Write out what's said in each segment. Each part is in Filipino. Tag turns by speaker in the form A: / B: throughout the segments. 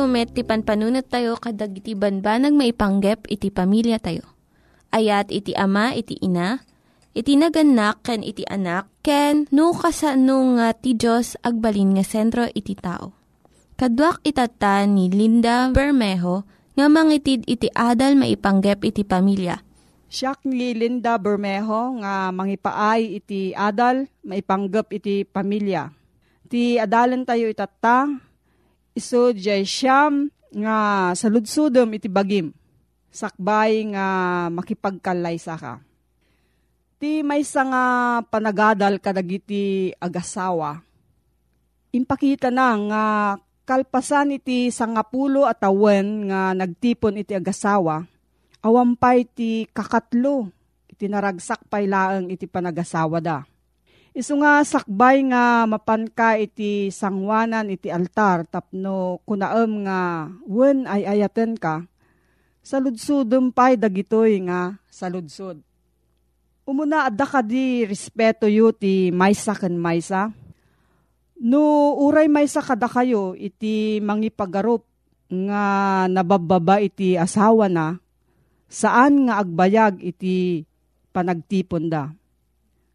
A: Tayo met, ti panpanunat tayo kadag iti banbanag maipanggep iti pamilya tayo. Ayat iti ama, iti ina, iti naganak, ken iti anak, ken no, kasano nga ti Diyos agbalin nga sentro iti tao. Kaduak itata ni Linda Bermejo nga mangitid iti adal maipanggep iti pamilya.
B: Siya ni Linda Bermejo nga mangipaay iti adal maipanggep iti pamilya. Ti adalan tayo itata, iso jay siyam nga saludsudom iti bagim. Sakbay nga makipagkalay sa ka. Ti may nga panagadal kadagiti agasawa. Impakita na nga kalpasan iti sangapulo at awen nga nagtipon iti agasawa, awampay ti kakatlo, iti naragsak pay laeng iti panagasawa da. Isu nga sakbay nga mapanka iti sangwanan iti altar tapno kunaem nga wen ay ayaten ka, saludsudem pay dagitoy nga saludsud. Umuna adda ka di respeto yu ti maysa ken maysa, No uray may sa kada kayo iti mangipagarup nga nabababa iti asawa na, saan nga agbayag iti panagtipon da.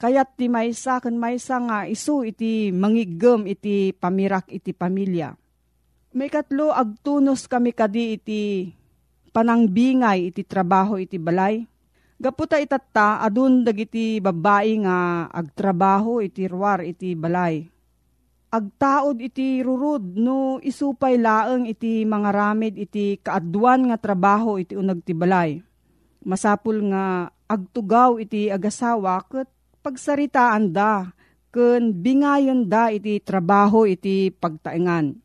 B: kayat ti maysa ken maysa nga isu iti mangigem iti pamirak iti pamilya. May katlo agtunos kami kadi iti panangbingay iti trabaho iti balay. Gaputa itatta adun dagiti babae nga agtrabaho iti ruwar iti balay agtaod iti rurud no isupay laeng iti mga ramid iti kaadwan nga trabaho iti unag ti balay. Masapul nga agtugaw iti agasawa ket pagsaritaan da ken bingayon da iti trabaho iti pagtaengan.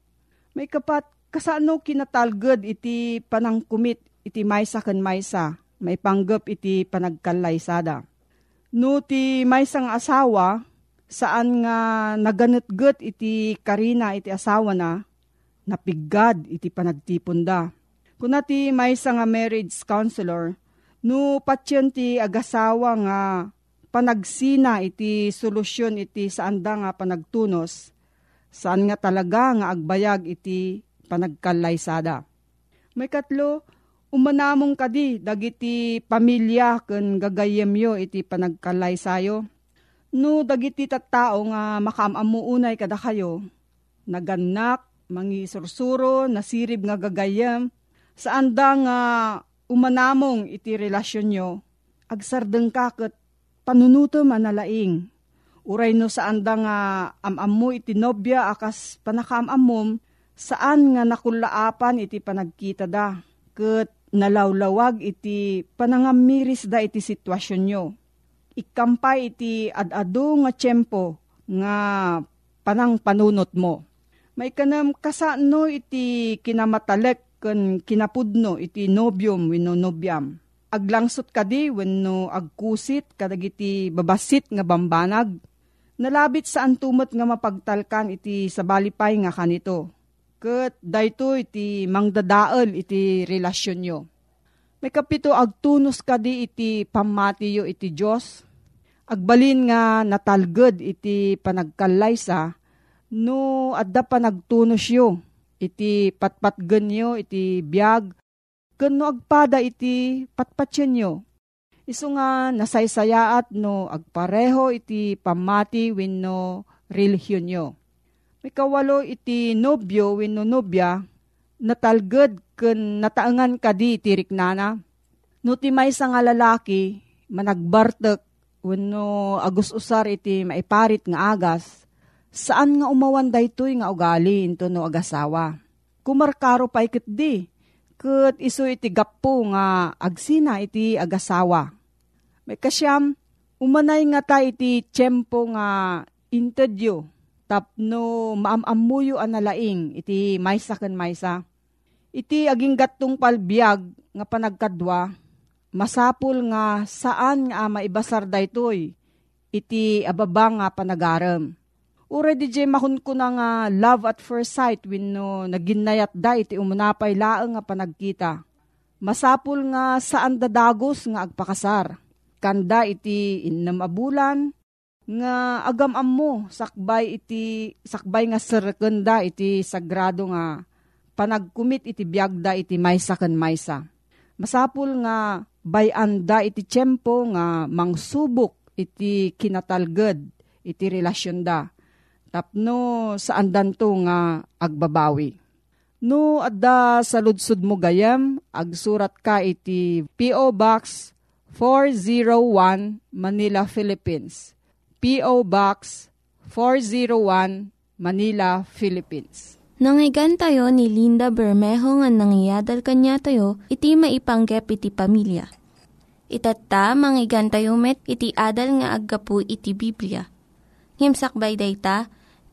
B: May kapat kasano kinatalged iti panangkumit iti maysa ken maysa may panggap iti panagkalaysada. No ti maysang asawa saan nga naganetget iti karina iti asawa na, napiggad iti panagtipon da. Kuna ti may nga marriage counselor, no patyon ti agasawa nga panagsina iti solusyon iti saan da nga panagtunos, saan nga talaga nga agbayag iti panagkalaysada. May katlo, umanamong kadi dagiti pamilya ken gagayemyo iti panagkalaysayo. No, dagiti tattao nga makamamuunay kada kayo, naganak, mangi sursuro, nasirib nga gagayam, saan da nga umanamong iti relasyon nyo, agsardeng kakot, panunuto manalaing. Uray no saan da nga amam mo iti nobya akas panakamamom, saan nga nakulaapan iti panagkita da, ket nalawlawag iti panangamiris da iti sitwasyon nyo ikampay iti adado nga tiyempo nga panang panunot mo. May kanam kasano iti kinamatalek ken kinapudno iti nobyom wenno nobyam. Aglangsot kadi wenno agkusit kadagiti babasit nga bambanag. Nalabit sa antumot nga mapagtalkan iti sabalipay nga kanito. Ket dayto iti mangdadael iti relasyon nyo. May kapito agtunos kadi iti pamatiyo iti Diyos agbalin nga natalged iti panagkalaysa no adda pa nagtunos yo iti patpatgen yo iti biag ken no agpada iti patpatyen yo iso nga nasaysayaat no agpareho iti pamati wenno relihiyon yo may kawalo iti nobyo wenno nobya natalged ken nataangan kadi iti riknana. No ti maysa nga lalaki managbartek Wano agus usar iti maiparit nga agas, saan nga umawan daytoy nga ugali into no agasawa. Kumarkaro pa ikit di, kat iso iti gapo nga agsina iti agasawa. May kasyam, umanay nga ta iti tiyempo nga intedyo, tapno maamamuyo an nalaing iti maysa ken maysa. Iti aging gatong palbiag nga panagkadwa, masapul nga saan nga maibasar daytoy iti ababa nga panagaram. Di jay mahun ko na nga love at first sight when no naginayat da iti umunapay laeng nga panagkita. Masapul nga saan dadagos nga agpakasar. Kanda iti innam abulan, nga agam mo sakbay iti sakbay nga serkenda iti sagrado nga panagkumit iti biagda iti maysa ken maysa. Masapul nga bayanda iti tiyempo nga mangsubok iti kinatalged iti relasyon da. Tapno saan danto nga agbabawi. No adda sa ludsud mo gayam, agsurat ka iti P.O. Box 401 Manila, Philippines. P.O. Box 401 Manila, Philippines.
A: Nangyigan tayo ni Linda Bermejo nga nangyadal kanya tayo, iti maipanggep iti pamilya. Itatta, manggigan tayo met, iti adal nga aggapu iti Biblia. Ngimsakbay day ta,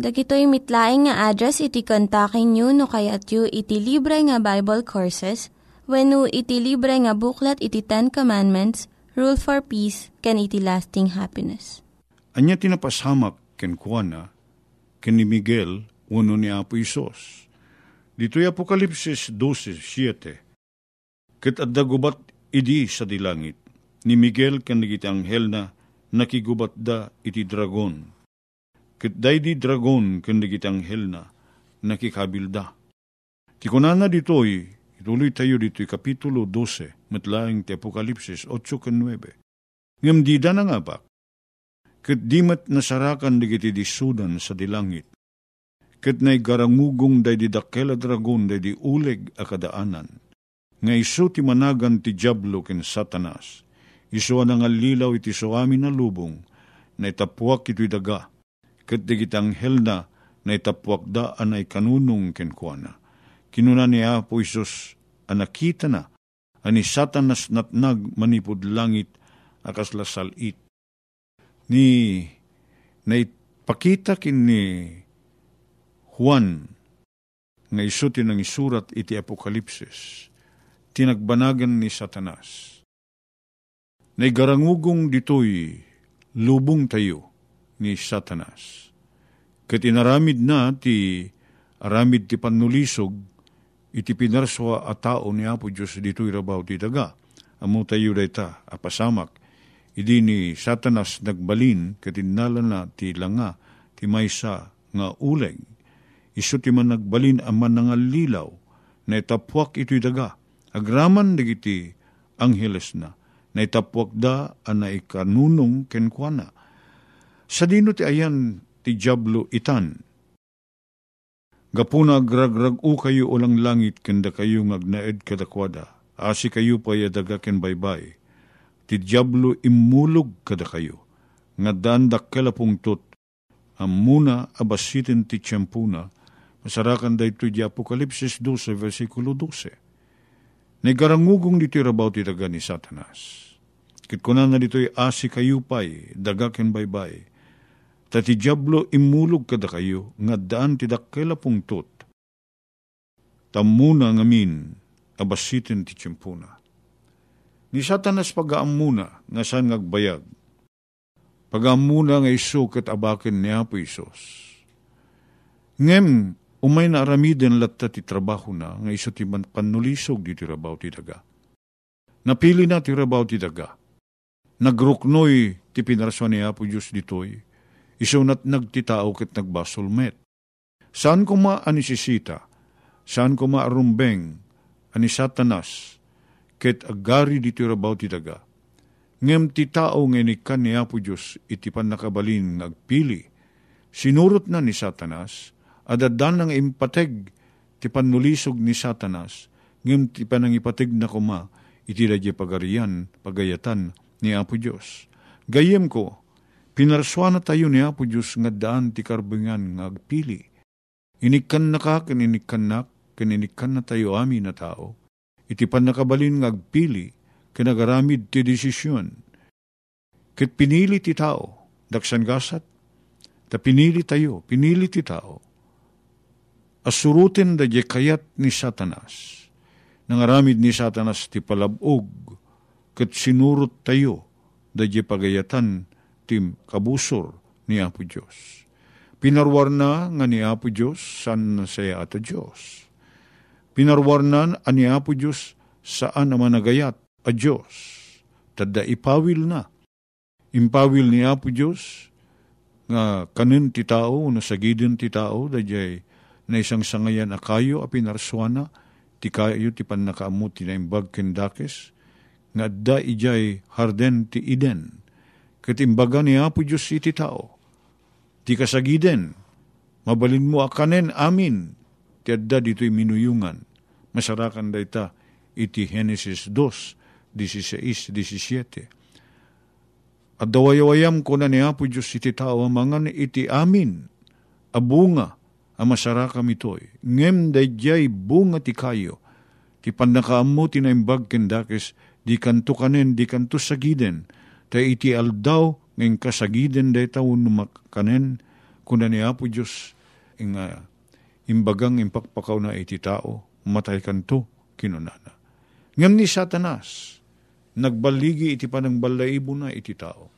A: Dagitoy mitlaing nga address iti kontakin nyo no kayat yu iti libre nga Bible Courses when iti libre nga buklat iti Ten Commandments, Rule for Peace, can iti lasting happiness.
C: Anya tinapasamak ken kuana ken ni Miguel uno ni Apo Isos. Dito'y Apokalipsis 12.7 Ket adda gubat idi sa dilangit, ni Miguel ken iti anghel na nakigubat da iti dragon. Ket di dragon ken iti anghel na nakikabilda. Ti kunana ditoy, ituloy tayo dito'y kapitulo 12, matlaing ti Apokalipsis 8 ken 9. Ngam di da na nga ba? Ket di mat nasarakan digiti disudan sa dilangit ket nay garangugong day di dakela dragon day di uleg a kadaanan. Nga iso ti managan ti Diablo ken Satanas. Iso nga lilaw iti so amin na lubong, na itapuak ito'y daga, ket di anghel na, da anay kanunong ken kuana. Kinuna ni Apo Isos, anakita na, ani Satanas natnag manipod langit, akas lasalit. Ni, na ipakita kin ni Juan, nga iso tinang isurat iti Apokalipsis, tinagbanagan ni Satanas. Naigarangugong ditoy lubong tayo ni Satanas. Kat inaramid na ti aramid ti panulisog, iti pinarswa a tao ni Apo Diyos dito'y rabaw ti daga. Amo tayo dayta, apasamak, idi ni Satanas nagbalin, katinalan na ti langa, ti maysa nga uleg, iso ti man nagbalin aman nga lilaw, na itapwak ito'y daga, agraman digiti angheles na, na itapwak da ana ikanunong kenkwana. Sa dino ti ayan ti Diablo itan, Gapuna agragrag u kayo ulang langit kenda kayo ngagnaed kadakwada, asi kayo pa yadaga ken baybay. Ti Diablo imulog kada kayo, nga dandak kalapungtot, amuna abasitin ti tiyempuna, Masarakan da ito di Apokalipsis 12, versikulo 12. Nagarangugong dito rabaw ti daga ni Satanas. Kit kunan na dito'y asi kayo pa'y, dagaken baybay. Tati Diablo imulog kada kayo, nga daan ti dakela pungtot. Tamuna ngamin, abasitin ti tiyempuna. Ni Satanas pagaamuna, nga saan ngagbayag. Pagaamuna nga iso kat abaken ni Apo Isos. Ngem, Umay na aramiden latta ti trabaho na, nga iso ti panulisog di ti rabaw ti daga. Napili na ti rabaw ti daga. Nagruknoy ti pinaraswa ni Apo Diyos ditoy, iso nat nagtitao ket nagbasolmet. Saan ko maanisisita, saan ko maarumbeng, ani satanas, ket agari diti rabaw ti daga. Ngem ti tao nga ni kan ni Apo Diyos iti pan nakabalin ngagpili, sinurot na ni Satanas, adadan ng impateg ti panulisog ni Satanas, ngem ti panang ipateg na kuma, iti dadya pagarian, pagayatan ni Apo Diyos. Gayem ko, pinarswana tayo ni Apo Diyos nga daan ti karbingan nga agpili. Inikan na ka, kaninikan na, kaninikan na tayo amin na tao. Iti pan nakabalin nga agpili, kinagaramid ti desisyon. Kit pinili ti tao, daksan gasat, ta pinili tayo, pinili ti tao. Asurutin da kayat ni satanas. Nangaramid ni satanas ti palabog, kat sinurot tayo, da pagayatan tim kabusor ni Apo Diyos. Pinarwar na nga ni Apo Diyos san saya ato Diyos. Pinarwar na ani Apo Diyos saan naman nagayat a Diyos. Tada ipawil na. Impawil ni Apo Diyos nga kanin ti tao, nasagidin ti tao, dajay na isang sangayan akayo a pinarswana, ti kayo ti panakaamu ti naimbag kendakes, nga da ijay harden ti iden. Katimbaga ni Apo Diyos iti tao, ti kasagiden, mabalin mo akanen amin, ti adda dito'y minuyungan, masarakan da ita, iti Genesis 2, 16, 17. At dawayawayam ko na ni Apo Diyos iti tao mangan iti amin, abunga, amasara kami to'y. Ngem dayjay bunga ti kayo, ti pandakaammo ti naimbag kendakes, di kanto kanen, di kanto sagiden, ta iti aldaw, ngeng kasagiden day tao numakanen, kuna ni Apo Diyos, ing uh, imbagang impakpakaw na iti tao, matay kanto, kinunana. Ngam ni Satanas, nagbaligi iti panang balaibo na iti tao.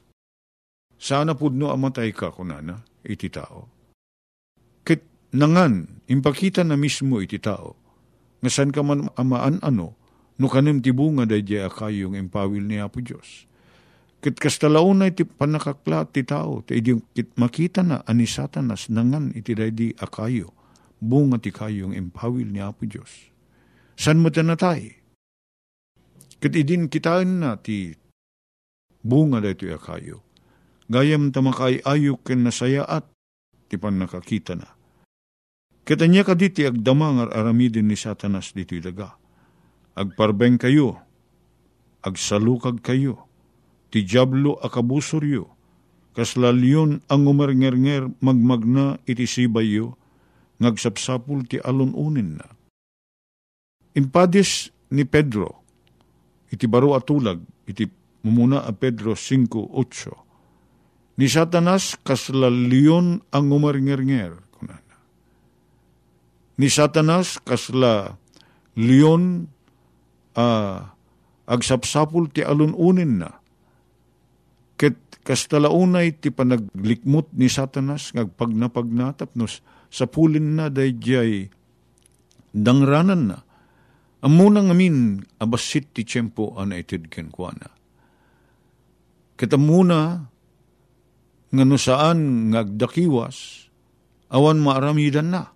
C: Sana pudno amatay ka kunana iti tao. Kit nangan, impakita na mismo iti tao, nga san ka man amaan ano, no kanim tibunga day akayong empawil ni Apo Diyos. Kit kastalaon na iti panakakla ti tao, ti kit makita na ani satanas nangan iti di akayo, bunga ti kayong empawil ni Apo Diyos. San mo tanatay? Kat idin kitain na ti bunga da ito akayo. Gayam tamakay ayo ken nasaya at ti pan nakakita na. Katanya ka diti agdama nga aramidin ni satanas dito daga. Agparbeng kayo, agsalukag kayo, ti jablo akabusoryo, kaslalyon ang umarnger magmagna iti sibayo, ngagsapsapul ti alon-unin na. Impadis ni Pedro, iti baro atulag, iti mumuna a Pedro 5.8. Ni Satanas kasla ang umarnger Ni Satanas kasla leon uh, agsapsapul ti alununin na. Ket kastalaunay ti panaglikmot ni Satanas ngagpagnapagna tapnos sa pulin na dayjay dangranan na Amuna ngamin abasit ti tiyempo ana itid kenkwana. Kitamuna nga no saan ngagdakiwas, awan maaramidan na.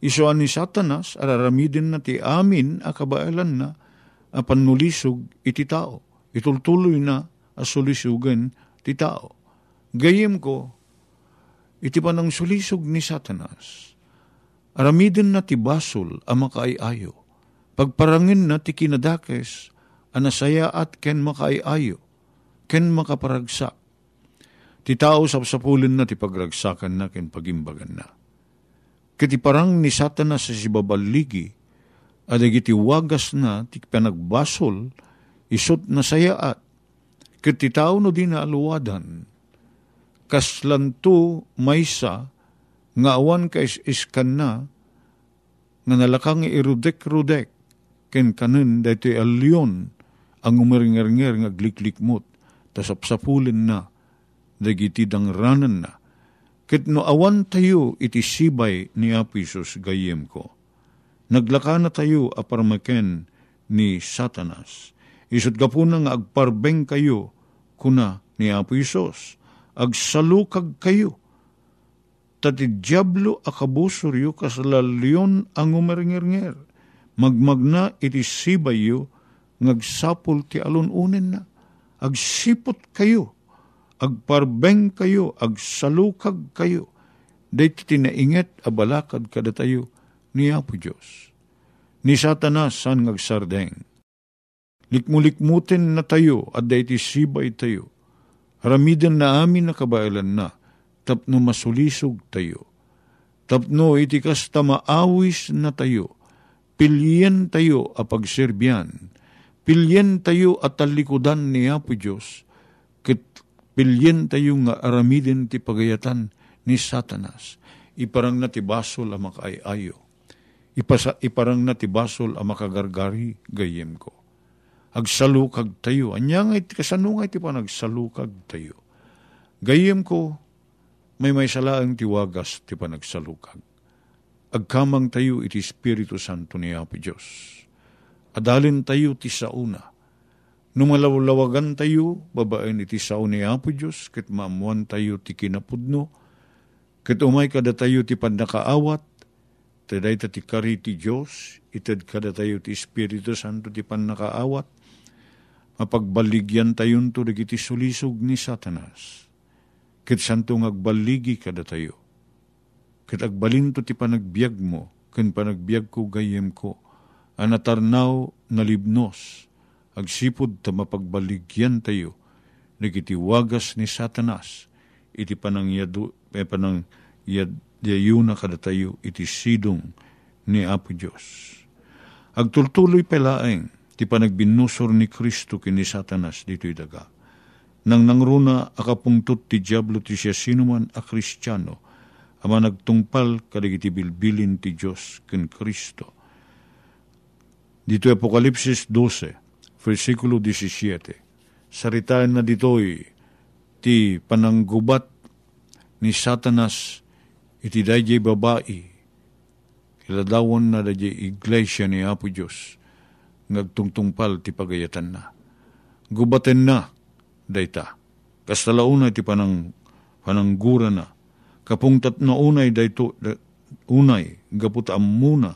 C: Isuan ni satanas, araramidin na ti amin akabailan na, apan nulisog iti tao. Itultuloy na asulisugan ti tao. Gayem ko, iti panang sulisog ni satanas, aramidin na ti basol ang makaayayo Pagparangin na ti kinadakes, anasaya at ken makaayayo, ken makaparagsak. Ti tao sapsapulin na ti pagragsakan na ken pagimbagan na. Kiti parang ni satanas sa sibabaligi, adagiti wagas na ti panagbasol, isot na sayaat, kiti tao no di na aluwadan, kaslanto maysa, nga awan ka is-iskan na, nga nalakang irudek-rudek, ken kanen daytoy alyon ang umaringar-ngar nga gliklikmot tasapsapulin na dagiti ranan na. Ket no awan tayo iti sibay ni Apisos gayem ko. Naglaka na tayo aparmaken ni Satanas isot gapuna nga agparbeng kayo kuna ni Apisos agsalukag kayo tati diablo akabusoryo kasalalyon ang umaringar-ngar magmagna iti sibayo, ngagsapol ti alununin na. Agsipot kayo, agparbeng kayo, agsalukag kayo, dahil tinainget abalakad kada tayo ni Apo Diyos. Ni Satanas san ngagsardeng. Likmulikmutin na tayo at dahil sibay tayo. Haramidan na amin na kabailan na, tapno masulisog tayo. Tapno iti kasta maawis na tayo. Pilyen tayo a pagserbyan. Pilyen tayo at talikudan ni Apo Diyos. Kit pilyen tayo nga aramidin ti pagayatan ni Satanas. Iparang natibasol ang makaayayo. Ipasa, iparang natibasol ang makagargari gayem ko. Agsalukag tayo. Anya nga iti kasano nga iti pa nagsalukag tayo. Gayem ko, may may salaang tiwagas ti panagsalukag. Agkamang tayo iti Espiritu Santo ni Apo Diyos. Adalin tayo ti sauna. Numalawlawagan tayo, babaen iti sao ni Apo Diyos, kit maamuan tayo ti kinapudno, Kat umay kada tayo ti pandakaawat, taday ti kari ti Diyos, itad kada tayo ti Espiritu Santo ti pandakaawat, mapagbaligyan tayon to dagiti sulisog ni Satanas. Kat santo ngagbaligi kada tayo. Kat agbalin to ti panagbiag mo, kan panagbiag ko gayem ko, anatarnaw nalibnos, agsipod ta mapagbaligyan tayo, nagitiwagas ni Satanas, iti panangyado, eh, panang yad, yayuna kada tayo iti sidong ni Apo Diyos. Agtultuloy pelaeng, ti panagbinusor ni Kristo kini Satanas dito'y daga. Nang nangruna akapungtot ti Diablo ti siya sinuman a Kristiyano, ama nagtungpal kadagiti bilbilin ti Diyos ken Kristo. Dito Apokalipsis 12, versikulo 17, saritaan na dito'y ti pananggubat ni Satanas iti dayjay babae, iladawan na dayjay iglesia ni Apo Diyos, ngagtungtungpal ti pagayatan na. Gubaten na, dayta. Kastalauna ti panang, pananggura na. Kapungtat na unay dayto, da, unay, gaputa muna,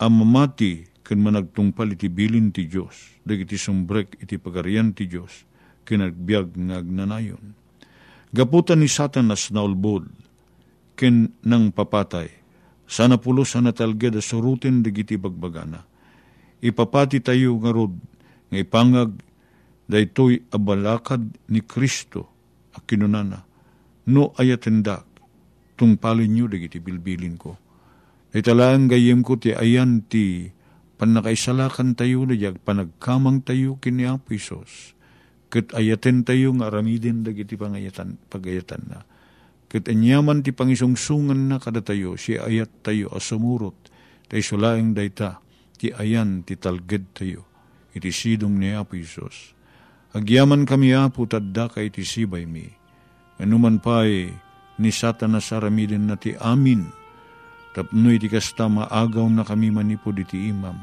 C: amamati, kan managtungpal iti bilin ti Diyos, dagiti sumbrek iti pagarian ti Diyos, kinagbiag ngagnanayon. Gaputan ni Satanas na ulbod, ken nang papatay. Sana pulo sana talga da surutin digiti bagbagana. Ipapati tayo nga rod, nga ipangag daytoy abalakad ni Kristo a kinunana. No ayatendak, tungpalin nyo digiti bilbilin ko. Italaan gayem ko ti ayan ti panakaisalakan tayo na jag panagkamang tayo kini Apo Isos. Kat ayaten tayo nga aramidin dagiti pangayatan, pagayatan na Ket anyaman ti pangisungsungan na kada tayo, si ayat tayo asumurot, tay sulaing dayta, ti ayan ti talged tayo, iti sidong ni Apo Isos. Agyaman kami apo tadda ka iti sibay mi, anuman pa'y ni satanas aramidin na ti amin, tapno iti kasta maagaw na kami manipod iti imam.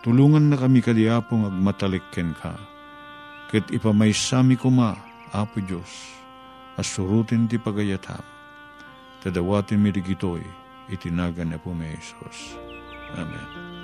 C: Tulungan na kami kadiapong agmatalikken ka, ket ipamaysami ko ma, Apo Diyos, asurutin ti pagayatam. Tadawatin mi digitoy, itinagan na po may Isos. Amen.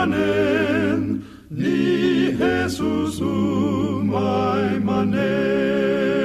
D: manen, ni Jesus umay manen.